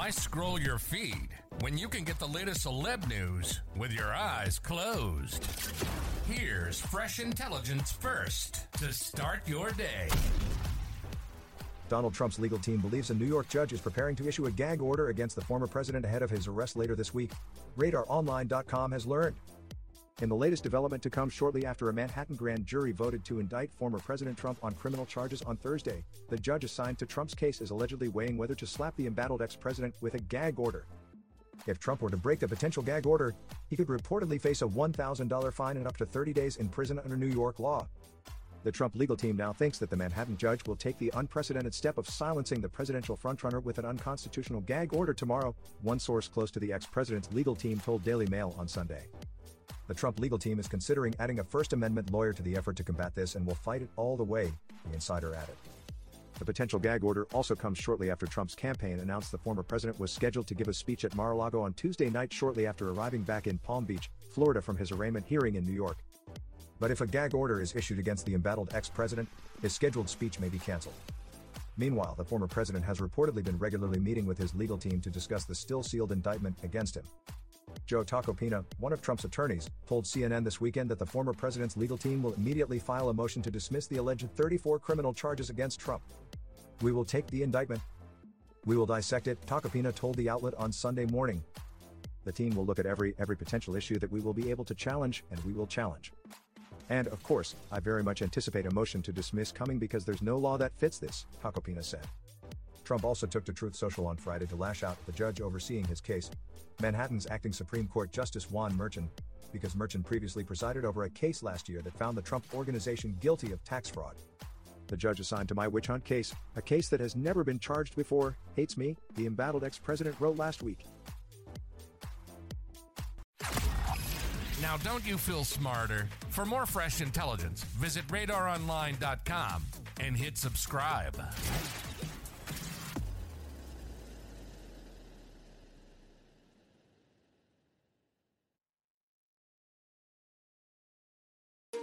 Why scroll your feed when you can get the latest celeb news with your eyes closed? Here's fresh intelligence first to start your day. Donald Trump's legal team believes a New York judge is preparing to issue a gag order against the former president ahead of his arrest later this week, RadarOnline.com has learned. In the latest development to come shortly after a Manhattan grand jury voted to indict former President Trump on criminal charges on Thursday, the judge assigned to Trump's case is allegedly weighing whether to slap the embattled ex president with a gag order. If Trump were to break the potential gag order, he could reportedly face a $1,000 fine and up to 30 days in prison under New York law. The Trump legal team now thinks that the Manhattan judge will take the unprecedented step of silencing the presidential frontrunner with an unconstitutional gag order tomorrow, one source close to the ex president's legal team told Daily Mail on Sunday. The Trump legal team is considering adding a First Amendment lawyer to the effort to combat this and will fight it all the way, the insider added. The potential gag order also comes shortly after Trump's campaign announced the former president was scheduled to give a speech at Mar a Lago on Tuesday night shortly after arriving back in Palm Beach, Florida from his arraignment hearing in New York. But if a gag order is issued against the embattled ex president, his scheduled speech may be canceled. Meanwhile, the former president has reportedly been regularly meeting with his legal team to discuss the still sealed indictment against him. Joe Tacopina, one of Trump's attorneys, told CNN this weekend that the former president's legal team will immediately file a motion to dismiss the alleged 34 criminal charges against Trump. We will take the indictment. We will dissect it, Tacopina told the outlet on Sunday morning. The team will look at every every potential issue that we will be able to challenge and we will challenge. And of course, I very much anticipate a motion to dismiss coming because there's no law that fits this, Tacopina said. Trump also took to Truth Social on Friday to lash out at the judge overseeing his case, Manhattan's acting Supreme Court Justice Juan Merchan, because Merchan previously presided over a case last year that found the Trump organization guilty of tax fraud. The judge assigned to my witch hunt case, a case that has never been charged before, hates me, the embattled ex president wrote last week. Now, don't you feel smarter? For more fresh intelligence, visit radaronline.com and hit subscribe.